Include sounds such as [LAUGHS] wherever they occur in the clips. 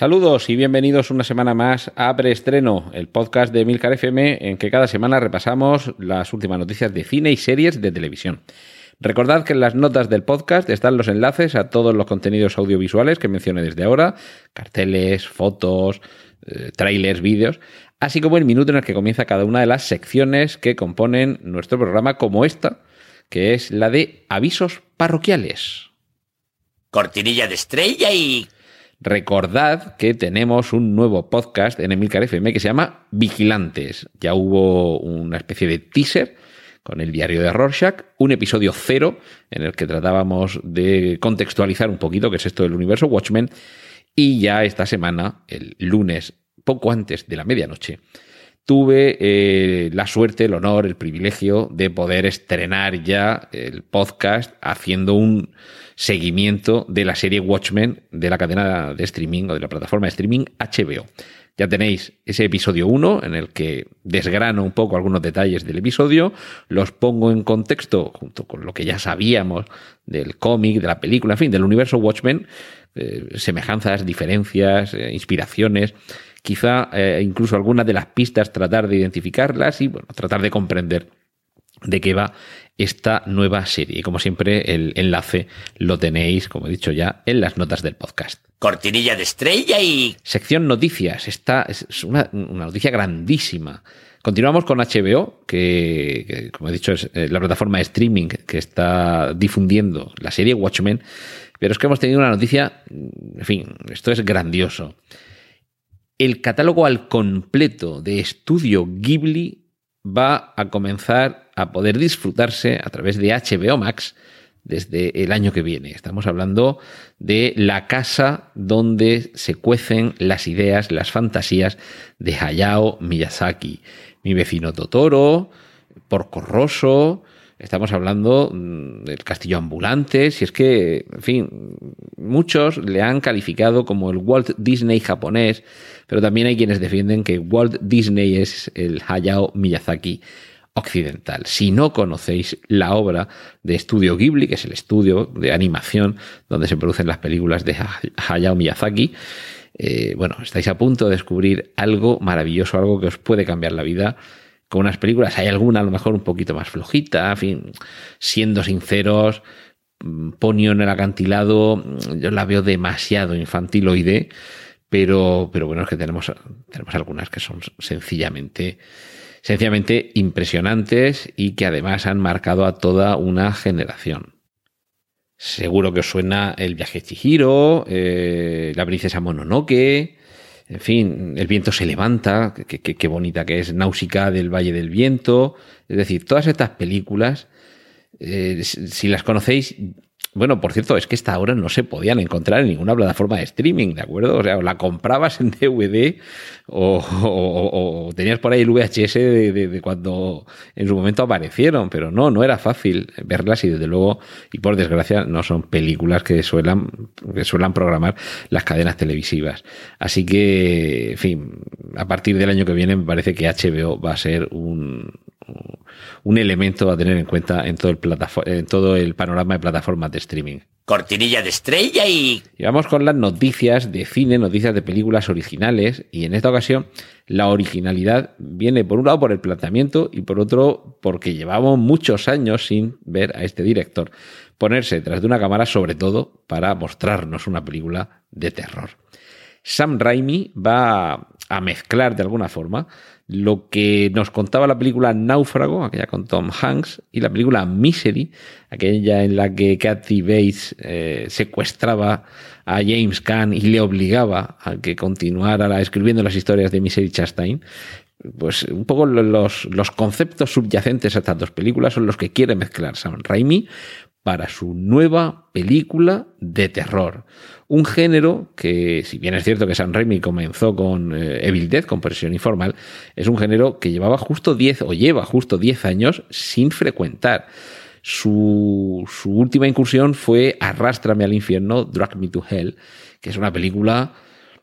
Saludos y bienvenidos una semana más a Preestreno, el podcast de Milcar FM en que cada semana repasamos las últimas noticias de cine y series de televisión. Recordad que en las notas del podcast están los enlaces a todos los contenidos audiovisuales que mencioné desde ahora, carteles, fotos, eh, trailers, vídeos, así como el minuto en el que comienza cada una de las secciones que componen nuestro programa como esta, que es la de avisos parroquiales. Cortinilla de estrella y... Recordad que tenemos un nuevo podcast en Emilcar FM que se llama Vigilantes. Ya hubo una especie de teaser con el diario de Rorschach, un episodio cero en el que tratábamos de contextualizar un poquito qué es esto del universo Watchmen. Y ya esta semana, el lunes, poco antes de la medianoche, tuve eh, la suerte, el honor, el privilegio de poder estrenar ya el podcast haciendo un seguimiento de la serie Watchmen de la cadena de streaming o de la plataforma de streaming HBO. Ya tenéis ese episodio 1 en el que desgrano un poco algunos detalles del episodio, los pongo en contexto junto con lo que ya sabíamos del cómic, de la película, en fin, del universo Watchmen, eh, semejanzas, diferencias, eh, inspiraciones, quizá eh, incluso algunas de las pistas tratar de identificarlas y bueno, tratar de comprender de qué va esta nueva serie. Y como siempre, el enlace lo tenéis, como he dicho ya, en las notas del podcast. Cortinilla de estrella y... Sección noticias. Esta es una, una noticia grandísima. Continuamos con HBO, que, que, como he dicho es eh, la plataforma de streaming que está difundiendo la serie Watchmen, pero es que hemos tenido una noticia, en fin, esto es grandioso. El catálogo al completo de estudio Ghibli va a comenzar a poder disfrutarse a través de HBO Max desde el año que viene. Estamos hablando de la casa donde se cuecen las ideas, las fantasías de Hayao Miyazaki. Mi vecino Totoro, Porco Rosso, estamos hablando mm, del castillo ambulante, si es que, en fin, muchos le han calificado como el Walt Disney japonés, pero también hay quienes defienden que Walt Disney es el Hayao Miyazaki occidental. Si no conocéis la obra de Estudio Ghibli, que es el estudio de animación donde se producen las películas de Hayao Miyazaki, eh, bueno, estáis a punto de descubrir algo maravilloso, algo que os puede cambiar la vida con unas películas. Hay alguna a lo mejor un poquito más flojita, en fin, siendo sinceros, mm, Ponio en el acantilado, yo la veo demasiado infantiloide, pero, pero bueno, es que tenemos, tenemos algunas que son sencillamente sencillamente impresionantes y que además han marcado a toda una generación. Seguro que os suena El viaje Chihiro, eh, La princesa Mononoke, en fin, El viento se levanta, qué bonita que es, Náusica del Valle del Viento, es decir, todas estas películas, eh, si las conocéis, bueno, por cierto, es que esta hora no se podían encontrar en ninguna plataforma de streaming, ¿de acuerdo? O sea, o la comprabas en [LAUGHS] DVD o, tenías por ahí el VHS de, cuando en su momento aparecieron, pero no, no era fácil verlas y desde luego, y por desgracia, no son películas que suelan, que suelan programar las cadenas televisivas. Así que, en fin, a partir del año que viene me parece que HBO va a ser un, un elemento a tener en cuenta en todo el, en todo el panorama de plataformas de streaming. Cortinilla de estrella y... Y vamos con las noticias de cine, noticias de películas originales. Y en esta ocasión, la originalidad viene por un lado por el planteamiento y por otro porque llevamos muchos años sin ver a este director ponerse detrás de una cámara, sobre todo para mostrarnos una película de terror. Sam Raimi va a mezclar de alguna forma lo que nos contaba la película Náufrago, aquella con Tom Hanks, y la película Misery, aquella en la que Kathy Bates eh, secuestraba a James Caan y le obligaba a que continuara escribiendo las historias de Misery Chastain. Pues un poco los, los conceptos subyacentes a estas dos películas son los que quiere mezclar Sam Raimi para su nueva película de terror. Un género que, si bien es cierto que San Raimi comenzó con eh, Evil Dead, con presión informal, es un género que llevaba justo 10 o lleva justo 10 años sin frecuentar. su, su última incursión fue Arrástrame al infierno, Drag Me to Hell, que es una película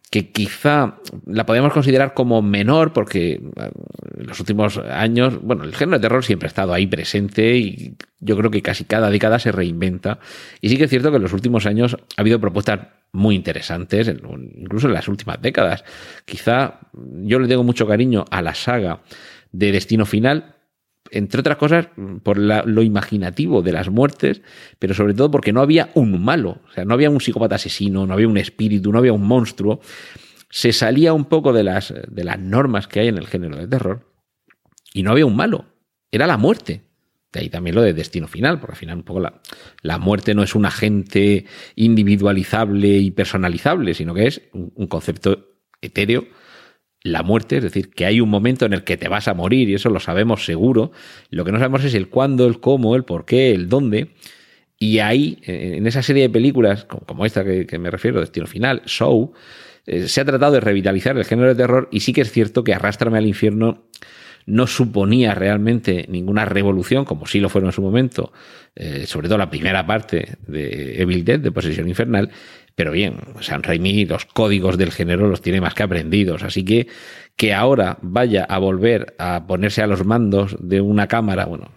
que quizá la podemos considerar como menor porque en los últimos años, bueno, el género de terror siempre ha estado ahí presente y yo creo que casi cada década se reinventa. Y sí que es cierto que en los últimos años ha habido propuestas muy interesantes, incluso en las últimas décadas. Quizá yo le tengo mucho cariño a la saga de Destino Final, entre otras cosas, por lo imaginativo de las muertes, pero sobre todo porque no había un malo, o sea, no había un psicópata asesino, no había un espíritu, no había un monstruo. Se salía un poco de las, de las normas que hay en el género de terror y no había un malo, era la muerte. De ahí también lo de destino final, porque al final un poco la, la muerte no es un agente individualizable y personalizable, sino que es un concepto etéreo la muerte, es decir, que hay un momento en el que te vas a morir y eso lo sabemos seguro. Lo que no sabemos es el cuándo, el cómo, el por qué, el dónde. Y ahí, en esa serie de películas, como esta que, me refiero, Destino Final, Show, eh, se ha tratado de revitalizar el género de terror y sí que es cierto que Arrástrame al infierno no suponía realmente ninguna revolución, como sí lo fueron en su momento, eh, sobre todo la primera parte de Evil Dead, de Posesión Infernal, pero bien, San Raimi los códigos del género los tiene más que aprendidos, así que que ahora vaya a volver a ponerse a los mandos de una cámara, bueno,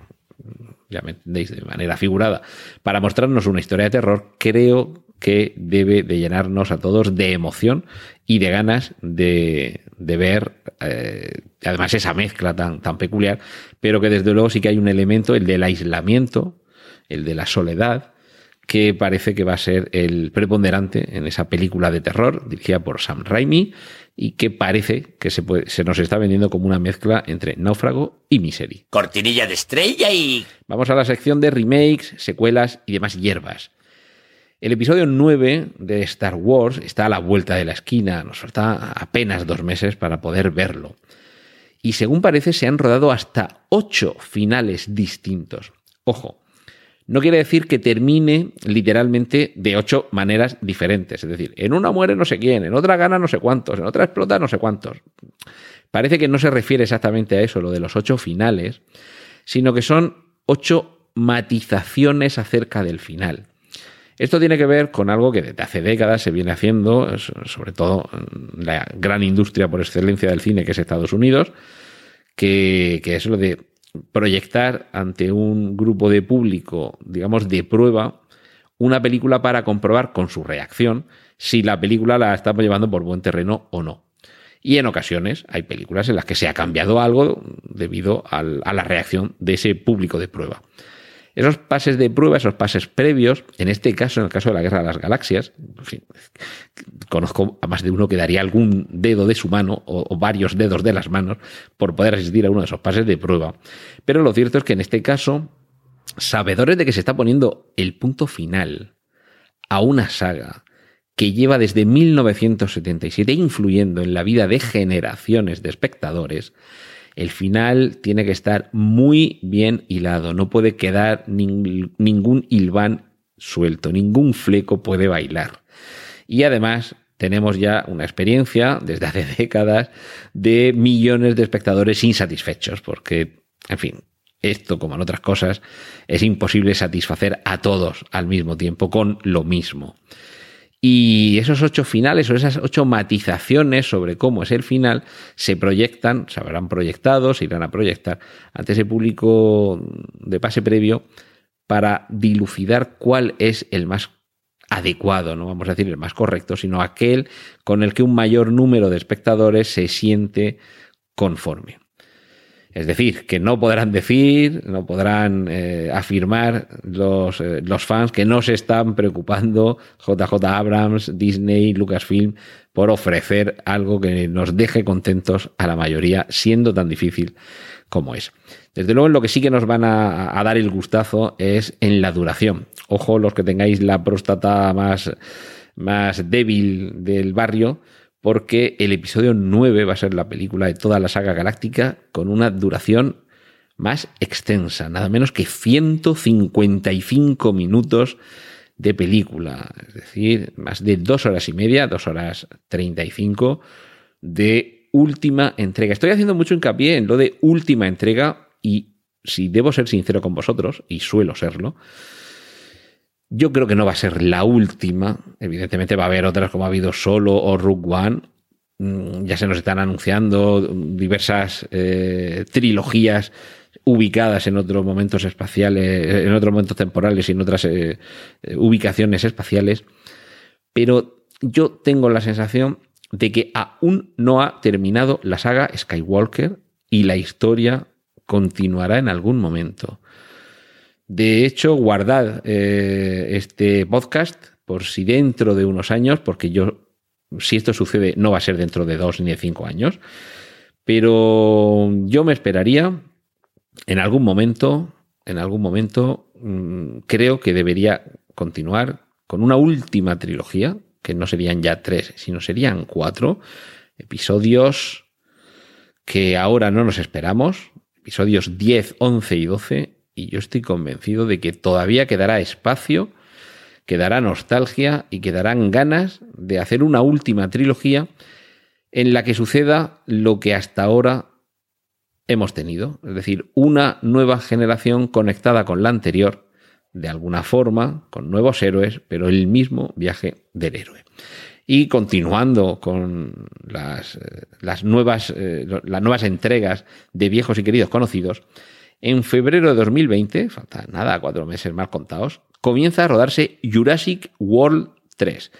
ya me entendéis, de manera figurada, para mostrarnos una historia de terror, creo que debe de llenarnos a todos de emoción y de ganas de, de ver, eh, además, esa mezcla tan, tan peculiar, pero que desde luego sí que hay un elemento, el del aislamiento, el de la soledad, que parece que va a ser el preponderante en esa película de terror dirigida por Sam Raimi y que parece que se, se nos está vendiendo como una mezcla entre Náufrago y Misery. Cortinilla de estrella y... Vamos a la sección de remakes, secuelas y demás hierbas. El episodio 9 de Star Wars está a la vuelta de la esquina, nos falta apenas dos meses para poder verlo. Y según parece se han rodado hasta ocho finales distintos. Ojo, no quiere decir que termine literalmente de ocho maneras diferentes. Es decir, en una muere no sé quién, en otra gana no sé cuántos, en otra explota no sé cuántos. Parece que no se refiere exactamente a eso, lo de los ocho finales, sino que son ocho matizaciones acerca del final. Esto tiene que ver con algo que desde hace décadas se viene haciendo, sobre todo la gran industria por excelencia del cine que es Estados Unidos, que, que es lo de proyectar ante un grupo de público, digamos, de prueba, una película para comprobar con su reacción si la película la estamos llevando por buen terreno o no. Y en ocasiones hay películas en las que se ha cambiado algo debido a la reacción de ese público de prueba. Esos pases de prueba, esos pases previos, en este caso, en el caso de la Guerra de las Galaxias, conozco a más de uno que daría algún dedo de su mano o, varios dedos de las manos por poder asistir a uno de esos pases de prueba. Pero lo cierto es que en este caso, sabedores de que se está poniendo el punto final a una saga que lleva desde 1977 influyendo en la vida de generaciones de espectadores, el final tiene que estar muy bien hilado, no puede quedar ningún hilván suelto, ningún fleco puede bailar. Y además tenemos ya una experiencia desde hace [LAUGHS] décadas de millones de espectadores insatisfechos, porque, en fin, esto, como en otras cosas, es imposible satisfacer a todos al mismo tiempo con lo mismo. Y esos ocho finales o esas ocho matizaciones sobre cómo es el final se proyectan, se habrán proyectado, se irán a proyectar ante ese público de pase previo para dilucidar cuál es el más adecuado, no vamos a decir el más correcto, sino aquel con el que un mayor número de espectadores se siente conforme. Es decir, que no podrán decir, no podrán eh, afirmar los, eh, los, fans que no se están preocupando JJ Abrams, Disney, Lucasfilm por ofrecer algo que nos deje contentos a la mayoría, siendo tan difícil como es. Desde luego, en lo que sí que nos van a, a dar el gustazo es en la duración. Ojo, los que tengáis la próstata más, más débil del barrio, porque el episodio 9 va a ser la película de toda la saga galáctica con una duración más extensa, nada menos que 155 minutos de película, es decir, más de dos horas y media, dos horas 35 de última entrega. Estoy haciendo mucho hincapié en lo de última entrega y si debo ser sincero con vosotros, y suelo serlo, yo creo que no va a ser la última. Evidentemente va a haber otras como ha habido Solo o Rook One. Mm, ya se nos están anunciando diversas eh, trilogías ubicadas en otros momentos espaciales, en otros momentos temporales y en otras eh, eh, ubicaciones espaciales. Pero yo tengo la sensación de que aún no ha terminado la saga Skywalker y la historia continuará en algún momento. De hecho, guardad eh, este podcast por si dentro de unos años, porque yo, si esto sucede, no va a ser dentro de dos ni de cinco años, pero yo me esperaría en algún momento, en algún momento, mm, creo que debería continuar con una última trilogía, que no serían ya tres, sino serían cuatro episodios que ahora no nos esperamos, episodios 10, 11 y 12, y yo estoy convencido de que todavía quedará espacio, quedará nostalgia y quedarán ganas de hacer una última trilogía en la que suceda lo que hasta ahora hemos tenido, es decir, una nueva generación conectada con la anterior, de alguna forma, con nuevos héroes, pero el mismo viaje del héroe. Y continuando con las, eh, nuevas, eh, las nuevas entregas de viejos y queridos conocidos, en febrero de 2020, falta nada, cuatro meses más contados, comienza a rodarse Jurassic World 3.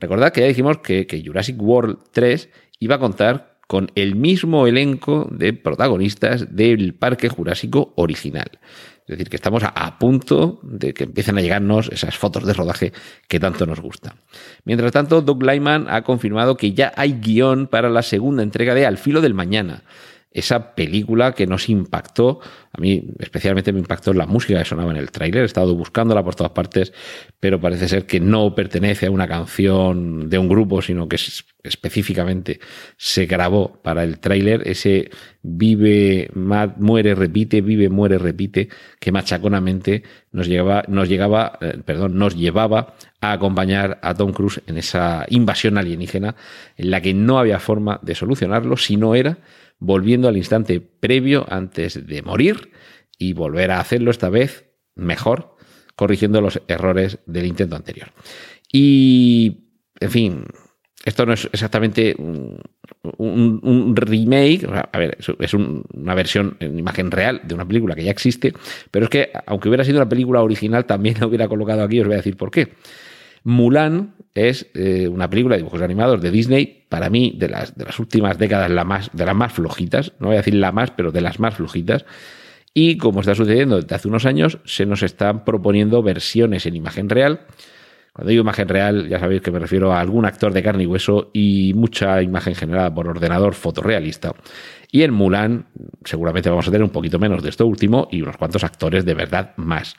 Recordad que ya dijimos que, Jurassic World 3 iba a contar con el mismo elenco de protagonistas del Parque Jurásico original. Es decir, que estamos a, punto de que empiecen a llegarnos esas fotos de rodaje que tanto nos gustan. Mientras tanto, Doug Lyman ha confirmado que ya hay guion para la segunda entrega de Al filo del mañana, esa película que nos impactó. A mí especialmente me impactó la música que sonaba en el tráiler. He estado buscándola por todas partes, pero parece ser que no pertenece a una canción de un grupo, sino que específicamente se grabó para el tráiler. Ese vive, muere, repite, vive, muere, repite, que machaconamente nos llegaba, nos llegaba, eh, perdón, nos llevaba a acompañar a Tom Cruise en esa invasión alienígena en la que no había forma de solucionarlo si no era volviendo al instante previo antes de morir y volver a hacerlo esta vez mejor, corrigiendo los errores del intento anterior. Y, en fin, esto no es exactamente un, remake, a ver, es una versión en imagen real de una película que ya existe, pero es que aunque hubiera sido una película original, también la hubiera colocado aquí, os voy a decir por qué. Mulan es eh, una película de dibujos animados de Disney, para mí, de las, de las últimas décadas, la más, de las más flojitas, no voy a decir la más, pero de las más flojitas. Y como está sucediendo desde hace unos años, se nos están proponiendo versiones en imagen real. Cuando digo imagen real, ya sabéis que me refiero a algún actor de carne y hueso y mucha imagen generada por ordenador fotorrealista. Y en Mulan seguramente vamos a tener un poquito menos de esto último y unos cuantos actores de verdad más.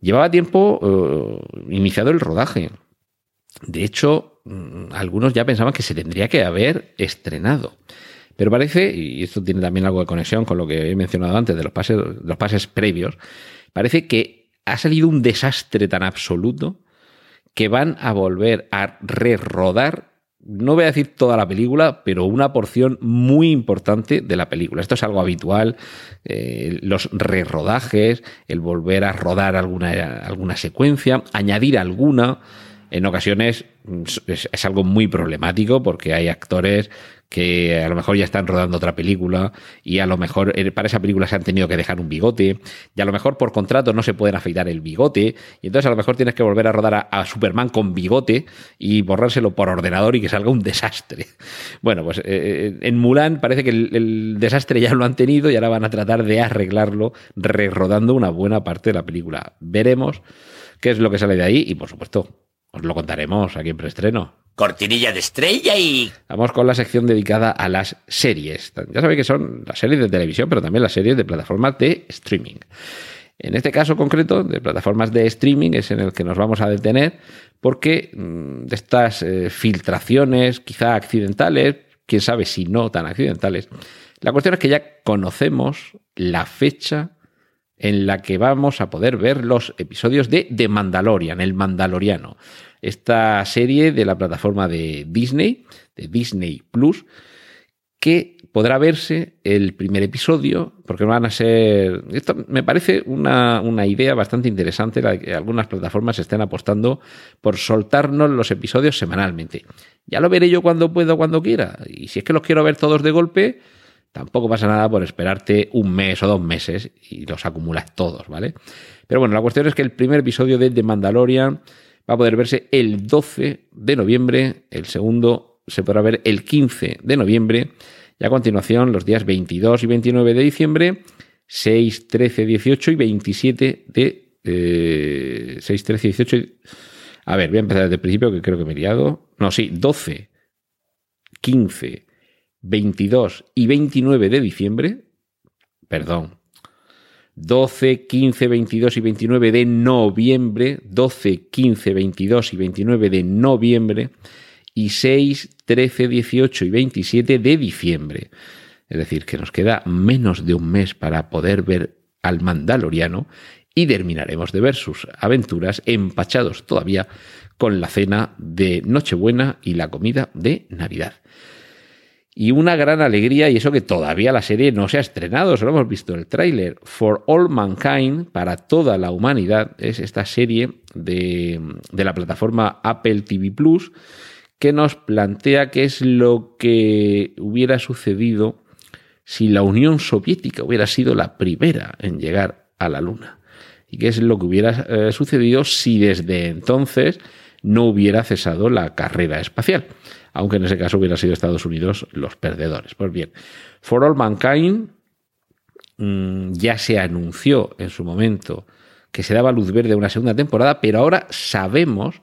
Llevaba tiempo eh, iniciado el rodaje. De hecho, mm, algunos ya pensaban que se tendría que haber estrenado. Pero parece, y esto tiene también algo de conexión con lo que he mencionado antes de los pases, los pases previos, parece que ha salido un desastre tan absoluto que van a volver a re-rodar, no voy a decir toda la película, pero una porción muy importante de la película. Esto es algo habitual, eh, los re-rodajes, el volver a rodar alguna, alguna secuencia, añadir alguna en ocasiones mm, es, algo muy problemático porque hay actores que a lo mejor ya están rodando otra película y a lo mejor eh, para esa película se han tenido que dejar un bigote y a lo mejor por contrato no se pueden afeitar el bigote y entonces a lo mejor tienes que volver a rodar a, Superman con bigote y borrárselo por ordenador y que salga un desastre. [LAUGHS] Bueno, pues eh, eh, en Mulan parece que el, el, desastre ya lo han tenido y ahora van a tratar de arreglarlo re-rodando una buena parte de la película. Veremos qué es lo que sale de ahí y por supuesto os lo contaremos aquí en preestreno. Cortinilla de estrella y... Vamos con la sección dedicada a las series. Ya sabéis que son las series de televisión, pero también las series de plataformas de streaming. En este caso concreto, de plataformas de streaming, es en el que nos vamos a detener, porque mm, de estas eh, filtraciones, quizá accidentales, quién sabe si no tan accidentales, la cuestión es que ya conocemos la fecha en la que vamos a poder ver los episodios de The Mandalorian, el Mandaloriano. Esta serie de la plataforma de Disney, de Disney Plus, que podrá verse el primer episodio, porque van a ser... Esto me parece una, una, idea bastante interesante, la que algunas plataformas estén apostando por soltarnos los episodios semanalmente. Ya lo veré yo cuando pueda, cuando quiera. Y si es que los quiero ver todos de golpe, tampoco pasa nada por esperarte un mes o dos meses y los acumulas todos, ¿vale? Pero bueno, la cuestión es que el primer episodio de The Mandalorian va a poder verse el 12 de noviembre, el segundo se podrá ver el 15 de noviembre y a continuación los días 22 y 29 de diciembre, 6, 13, 18 y 27 de... Eh, 6, 13, 18 y... A ver, voy a empezar desde el principio que creo que me he liado. No, sí, 12, 15, 22 y 29 de diciembre. Perdón, 12, 15, 22 y 29 de noviembre, 12, 15, 22 y 29 de noviembre y 6, 13, 18 y 27 de diciembre. Es decir, que nos queda menos de un mes para poder ver al Mandaloriano y terminaremos de ver sus aventuras empachados todavía con la cena de Nochebuena y la comida de Navidad. Y una gran alegría, y eso que todavía la serie no se ha estrenado, solo hemos visto el tráiler. For All Mankind, para toda la humanidad, es esta serie de, de la plataforma Apple TV Plus que nos plantea qué es lo que hubiera sucedido si la Unión Soviética hubiera sido la primera en llegar a la Luna. Y qué es lo que hubiera eh, sucedido si desde entonces no hubiera cesado la carrera espacial aunque en ese caso hubiera sido Estados Unidos los perdedores. Pues bien, For All Mankind mm, ya se anunció en su momento que se daba luz verde a una segunda temporada, pero ahora sabemos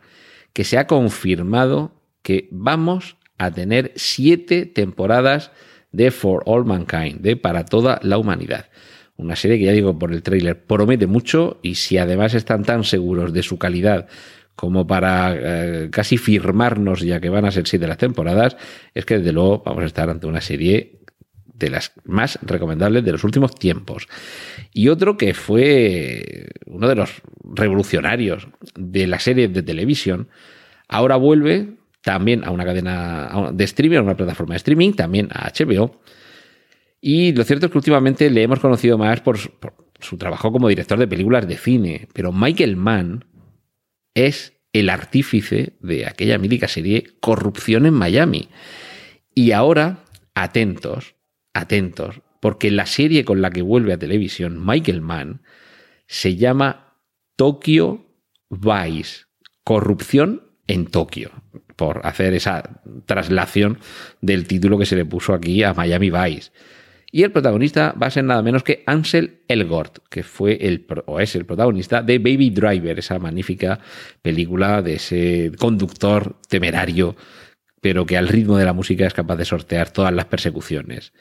que se ha confirmado que vamos a tener siete temporadas de For All Mankind, de Para toda la humanidad. Una serie que ya digo por el tráiler promete mucho y si además están tan seguros de su calidad como para eh, casi firmarnos ya que van a ser siete las temporadas, es que desde luego vamos a estar ante una serie de las más recomendables de los últimos tiempos. Y otro que fue uno de los revolucionarios de la serie de televisión, ahora vuelve también a una cadena de streaming, a una plataforma de streaming, también a HBO. Y lo cierto es que últimamente le hemos conocido más por, por su trabajo como director de películas de cine, pero Michael Mann, es el artífice de aquella mítica serie Corrupción en Miami. Y ahora, atentos, atentos, porque la serie con la que vuelve a televisión Michael Mann se llama Tokyo Vice, Corrupción en Tokio, por hacer esa traslación del título que se le puso aquí a Miami Vice. Y el protagonista va a ser nada menos que Ansel Elgort, que fue el, o es el protagonista de Baby Driver, esa magnífica película de ese conductor temerario, pero que al ritmo de la música es capaz de sortear todas las persecuciones.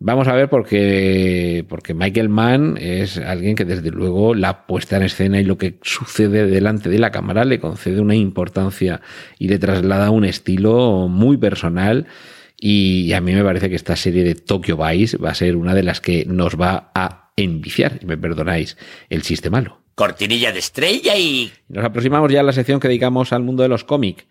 Vamos a ver porque, porque Michael Mann es alguien que desde luego la puesta en escena y lo que sucede delante de la cámara le concede una importancia y le traslada un estilo muy personal y a mí me parece que esta serie de Tokyo Vice va a ser una de las que nos va a enviciar, y me perdonáis, el chiste malo. Cortinilla de estrella y... Nos aproximamos ya a la sección que dedicamos al mundo de los cómics.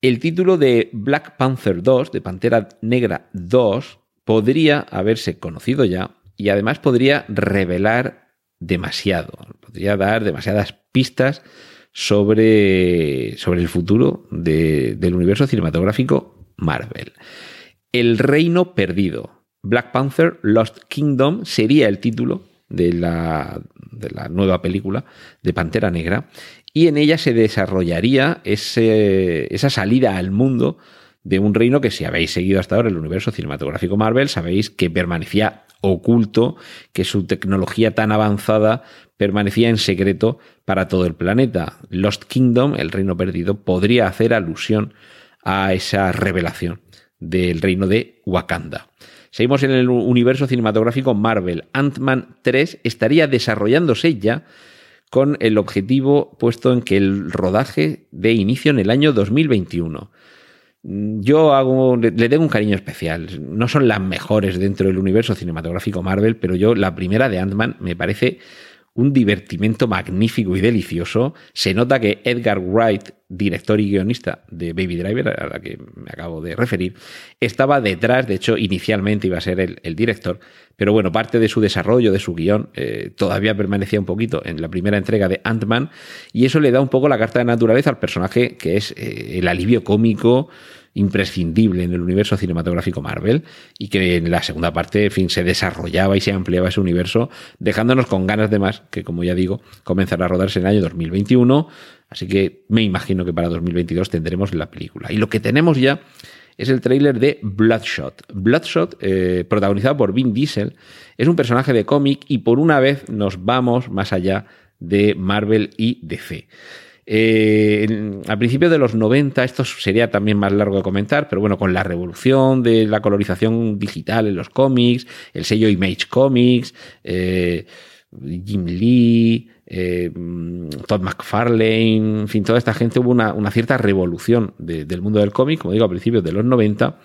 El título de Black Panther 2, de Pantera Negra 2, podría haberse conocido ya y además podría revelar demasiado, podría dar demasiadas pistas sobre, sobre el futuro del universo cinematográfico Marvel. El Reino Perdido. Black Panther Lost Kingdom sería el título de la, de la nueva película de Pantera Negra y en ella se desarrollaría ese, esa salida al mundo de un reino que si habéis seguido hasta ahora el universo cinematográfico Marvel, sabéis que permanecía oculto, que su tecnología tan avanzada permanecía en secreto para todo el planeta. Lost Kingdom, el reino perdido, podría hacer alusión a esa revelación del reino de Wakanda. Seguimos en el universo cinematográfico Marvel. Ant-Man 3 estaría desarrollándose ya con el objetivo puesto en que el rodaje dé inicio en el año 2021. Yo hago, le tengo un cariño especial. No son las mejores dentro del universo cinematográfico Marvel, pero yo la primera de Ant-Man me parece un divertimento magnífico y delicioso. Se nota que Edgar Wright, director y guionista de Baby Driver, a la que me acabo de referir, estaba detrás, de hecho, inicialmente iba a ser el, director, pero bueno, parte de su desarrollo, de su guion, eh, todavía permanecía un poquito en la primera entrega de Ant-Man, y eso le da un poco la carta de naturaleza al personaje que es eh, el alivio cómico imprescindible en el universo cinematográfico Marvel y que en la segunda parte, en fin, se desarrollaba y se ampliaba ese universo, dejándonos con ganas de más, que como ya digo, comenzará a rodarse en el año 2021, así que me imagino que para 2022 tendremos la película. Y lo que tenemos ya es el tráiler de Bloodshot. Bloodshot, eh, protagonizado por Vin Diesel, es un personaje de cómic y por una vez nos vamos más allá de Marvel y DC. Eh, a principios de los 90, esto sería también más largo de comentar, pero bueno, con la revolución de la colorización digital en los cómics, el sello Image Comics, eh, Jim Lee, eh, Todd McFarlane, en fin, toda esta gente hubo una, cierta revolución del mundo del cómic, como digo, a principios de los 90.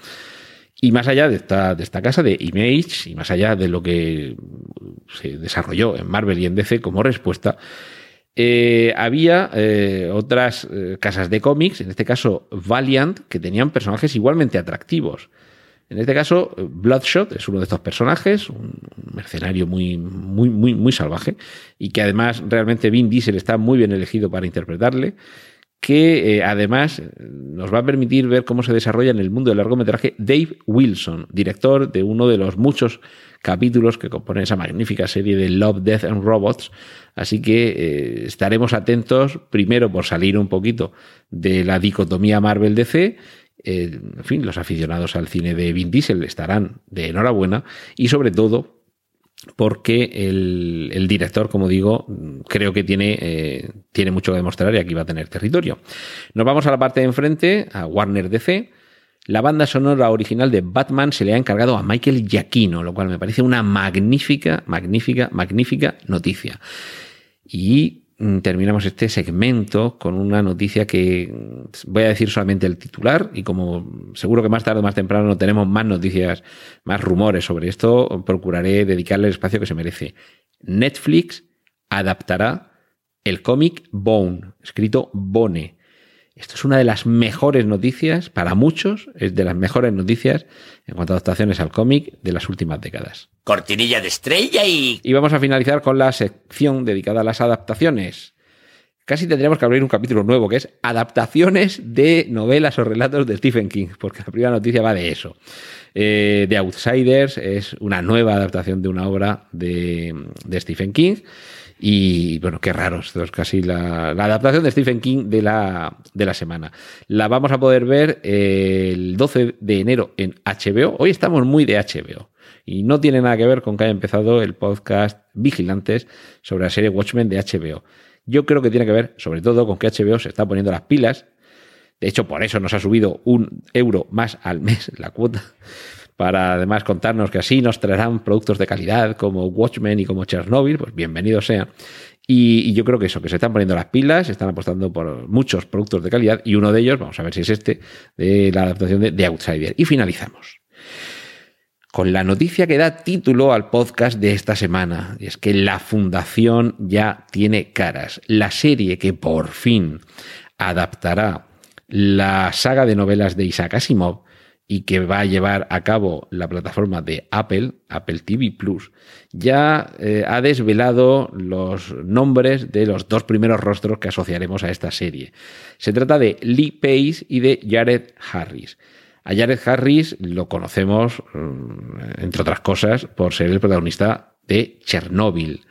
Y más allá de esta, de esta casa de Image y más allá de lo que se desarrolló en Marvel y en DC como respuesta, eh, había eh, otras eh, casas de cómics, en este caso Valiant, que tenían personajes igualmente atractivos. En este caso, Bloodshot es uno de estos personajes, un mercenario muy, muy, muy, muy salvaje, y que además realmente Vin Diesel está muy bien elegido para interpretarle, que además nos va a permitir ver cómo se desarrolla en el mundo del largometraje Dave Wilson, director de uno de los muchos capítulos que componen esa magnífica serie de Love, Death and Robots. Así que eh, estaremos atentos, primero por salir un poquito de la dicotomía Marvel-DC. Eh, en fin, los aficionados al cine de Vin Diesel estarán de enhorabuena y sobre todo porque el, director, como digo, creo que tiene, eh, tiene mucho que demostrar y aquí va a tener territorio. Nos vamos a la parte de enfrente, a Warner DC la banda sonora original de Batman se le ha encargado a Michael Giacchino, lo cual me parece una magnífica, magnífica, magnífica noticia. Y mm, terminamos este segmento con una noticia que mm, voy a decir solamente el titular y como seguro que más tarde o más temprano no tenemos más noticias, más rumores sobre esto, procuraré dedicarle el espacio que se merece. Netflix adaptará el cómic Bone, escrito Bone esto es una de las mejores noticias, para muchos, es de las mejores noticias en cuanto a adaptaciones al cómic de las últimas décadas. Cortinilla de estrella y... Y vamos a finalizar con la sección dedicada a las adaptaciones. Casi tendríamos que abrir un capítulo nuevo, que es adaptaciones de novelas o relatos de Stephen King, porque la primera noticia va de eso. Eh, The Outsiders es una nueva adaptación de una obra de, de Stephen King. Y bueno, qué raro, esto es casi la, adaptación de Stephen King de la, de la semana. La vamos a poder ver el 12 de enero en HBO. Hoy estamos muy de HBO. Y no tiene nada que ver con que haya empezado el podcast Vigilantes sobre la serie Watchmen de HBO. Yo creo que tiene que ver, sobre todo, con que HBO se está poniendo las pilas. De hecho, por eso nos ha subido un euro más al mes la cuota para además contarnos que así nos traerán productos de calidad como Watchmen y como Chernobyl, pues bienvenido sea. Y, yo creo que eso, que se están poniendo las pilas, están apostando por muchos productos de calidad y uno de ellos, vamos a ver si es este, de la adaptación de The Outsider. Y finalizamos con la noticia que da título al podcast de esta semana, y es que la Fundación ya tiene caras. La serie que por fin adaptará la saga de novelas de Isaac Asimov y que va a llevar a cabo la plataforma de Apple, Apple TV Plus, ya eh, ha desvelado los nombres de los dos primeros rostros que asociaremos a esta serie. Se trata de Lee Pace y de Jared Harris. A Jared Harris lo conocemos, mm, entre otras cosas, por ser el protagonista de Chernobyl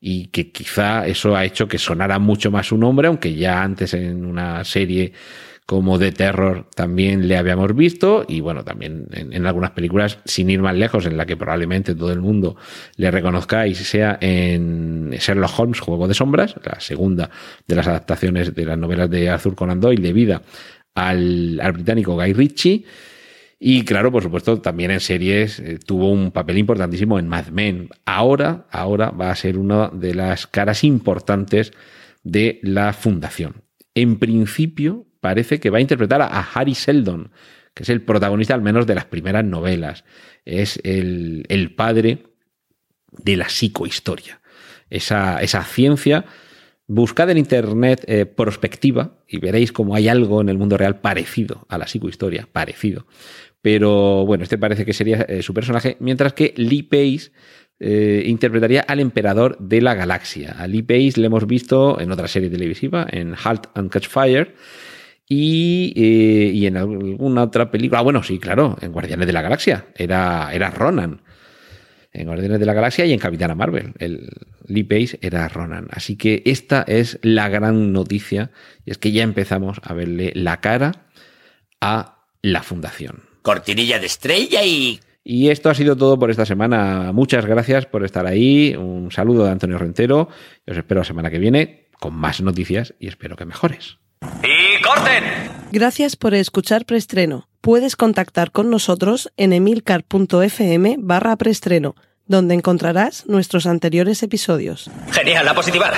y que quizá eso ha hecho que sonara mucho más su nombre, aunque ya antes en una serie como de terror también le habíamos visto y bueno, también en, algunas películas, sin ir más lejos, en la que probablemente todo el mundo le reconozcáis, sea en Sherlock Holmes, Juego de Sombras, la segunda de las adaptaciones de las novelas de Arthur Conan Doyle debido al, al británico Guy Ritchie. Y claro, por supuesto, también en series eh, tuvo un papel importantísimo en Mad Men. Ahora, ahora va a ser una de las caras importantes de la fundación. En principio, parece que va a interpretar a Harry Seldon, que es el protagonista al menos de las primeras novelas. Es el, padre de la psicohistoria. esa, esa ciencia. Buscad en internet eh, prospectiva y veréis cómo hay algo en el mundo real parecido a la psicohistoria, parecido. Pero bueno, este parece que sería eh, su personaje, mientras que Lee Pace eh, interpretaría al emperador de la galaxia. A Lee Pace le hemos visto en otra serie televisiva, en Halt and Catch Fire, y, eh, y, en alguna otra película. Ah, bueno, sí, claro, en Guardianes de la Galaxia. Era, era Ronan. En Guardianes de la Galaxia y en Capitana Marvel. El Lee Pace era Ronan. Así que esta es la gran noticia. Y es que ya empezamos a verle la cara a la fundación. Cortinilla de estrella y y esto ha sido todo por esta semana. Muchas gracias por estar ahí. Un saludo de Antonio Rentero. Os espero la semana que viene con más noticias y espero que mejores. ¡Y corten! Gracias por escuchar Preestreno. Puedes contactar con nosotros en emilcar.fm barra preestreno, donde encontrarás nuestros anteriores episodios. Genial, a positivar.